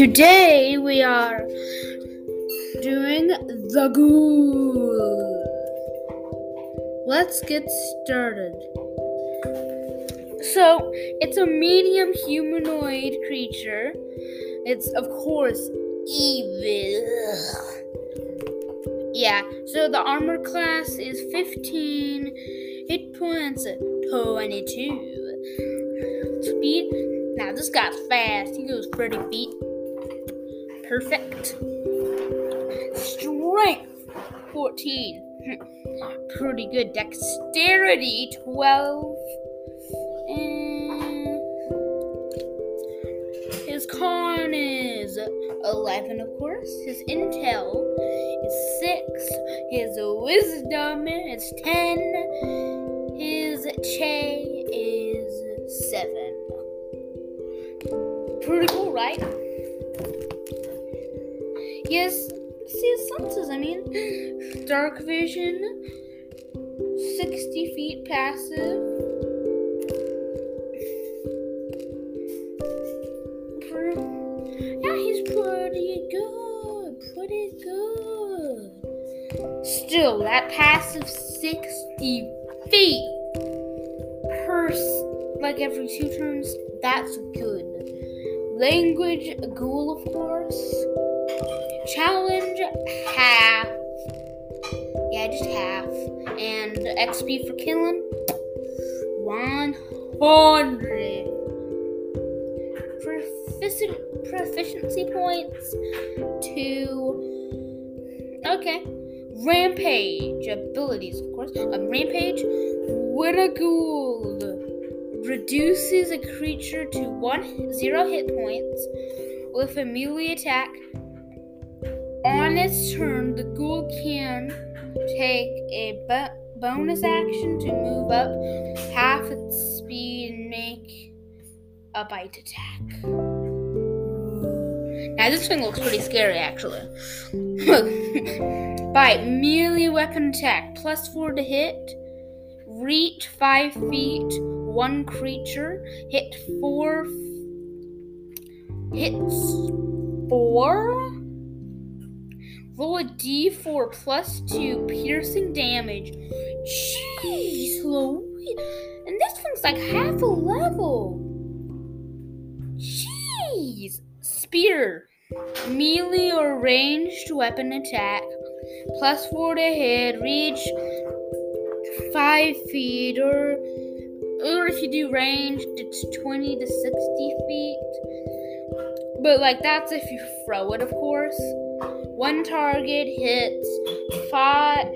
Today we are doing the ghoul. Let's get started. So, it's a medium humanoid creature. It's, of course, evil. Yeah, so the armor class is 15, hit points 22. Speed, now this guy's fast. He goes 30 feet. Perfect. Strength 14. Hmm. Pretty good. Dexterity 12. And his con is 11, of course. His intel is 6. His wisdom is 10. His che is 7. Pretty cool, right? Yes, see his senses, I mean. Dark vision, 60 feet passive. Yeah, he's pretty good. Pretty good. Still, that passive 60 feet per, like every two turns, that's good. Language, ghoul, of course. Challenge, half. Yeah, just half. And XP for killing, 100. Profici- proficiency points, 2. Okay. Rampage. Abilities, of course. Um, Rampage, ghoul reduces a creature to one zero hit points with a melee attack. On its turn, the ghoul can take a bo- bonus action to move up half its speed and make a bite attack. Now, this thing looks pretty scary, actually. bite, melee weapon attack, plus four to hit, reach five feet, one creature, hit four, hits four. Roll a d4 plus 2 piercing damage. Jeez, Louise. And this one's like half a level. Jeez. Spear. Melee or ranged weapon attack. Plus 4 to hit. Reach 5 feet. Or, or if you do ranged, it's 20 to 60 feet. But like that's if you throw it, of course. One target hits five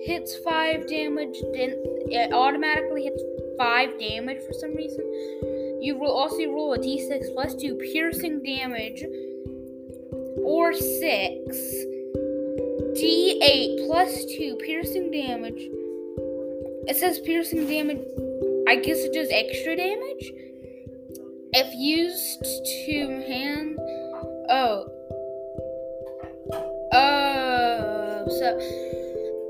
hits five damage. Then it automatically hits five damage for some reason. You will also roll a d6 plus two piercing damage, or six d8 plus two piercing damage. It says piercing damage. I guess it does extra damage if used to hand. Oh. So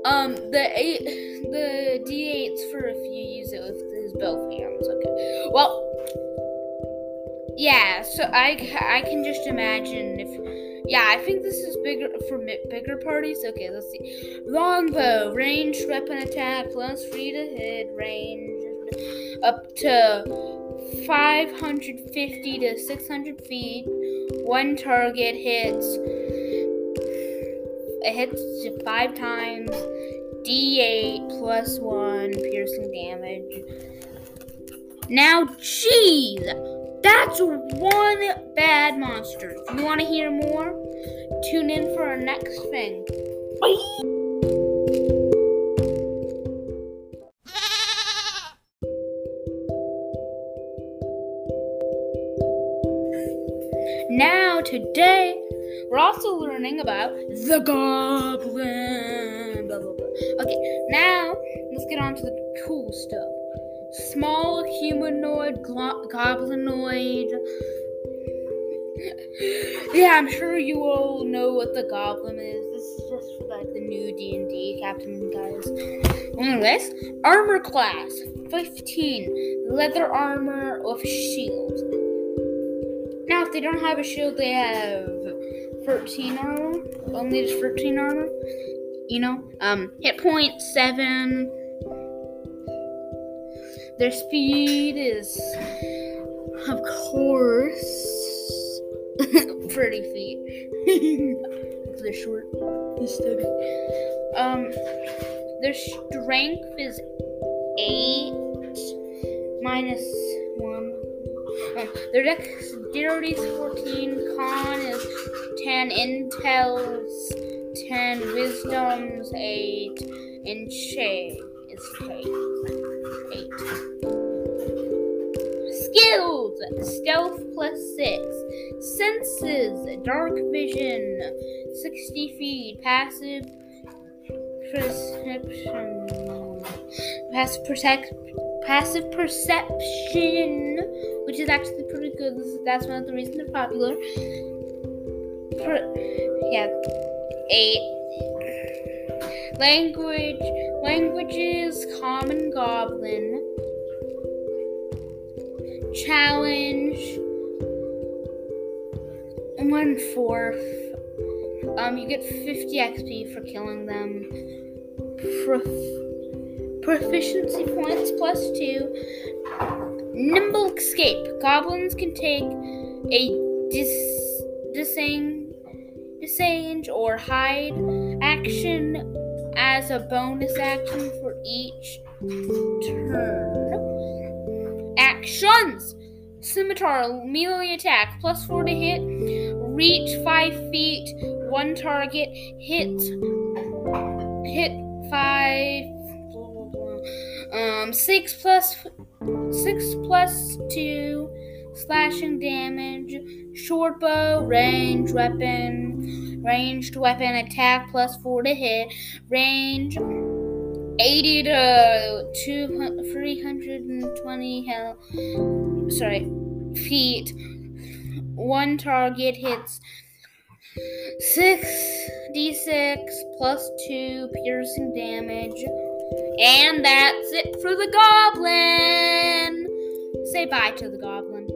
um the eight the d8s for if you use it with his both hands. Okay. Well, yeah. So I I can just imagine if yeah I think this is bigger for bigger parties. Okay, let's see. Longbow, range weapon attack plus three to hit, range up to 550 to 600 feet. One target hits it hits five times. D8 plus one piercing damage. Now, jeez, that's one bad monster. If you want to hear more, tune in for our next thing. Bye. Now, today, we're also learning about the goblin. Blah, blah, blah. Okay, now let's get on to the cool stuff. Small humanoid glo- goblinoid. yeah, I'm sure you all know what the goblin is. This is just for like the new D and D Captain guys. Anyways, armor class 15, leather armor with shield. Now, if they don't have a shield, they have 13 armor. Only just 13 armor. You know, um, hit point seven. Their speed is, of course, 30 feet. they're short and stubby. Um, their strength is eight minus one. Um, their dexterity is 14, con is 10, intel's 10, wisdom's 8, and shade is 8. 8. Skills! Stealth plus 6. Senses, dark vision, 60 feet, passive perception, passive protect, passive perception, which is actually pretty good. That's one of the reasons they're popular. Per, yeah, eight. Language, languages, common goblin. Challenge, one fourth. Um, you get 50 XP for killing them. Prof- proficiency points plus two. Nimble escape. Goblins can take a dis- disang- disenge or hide action as a bonus action for each turn. Actions! Scimitar, melee attack, plus 4 to hit, reach 5 feet, 1 target, hit, hit 5, um, 6 plus, 6 plus 2, slashing damage, short bow, range weapon, ranged weapon attack, plus 4 to hit, range, 80 to 200, 320 hell, sorry, feet. One target hits 6d6 plus 2 piercing damage. And that's it for the goblin. Say bye to the goblin.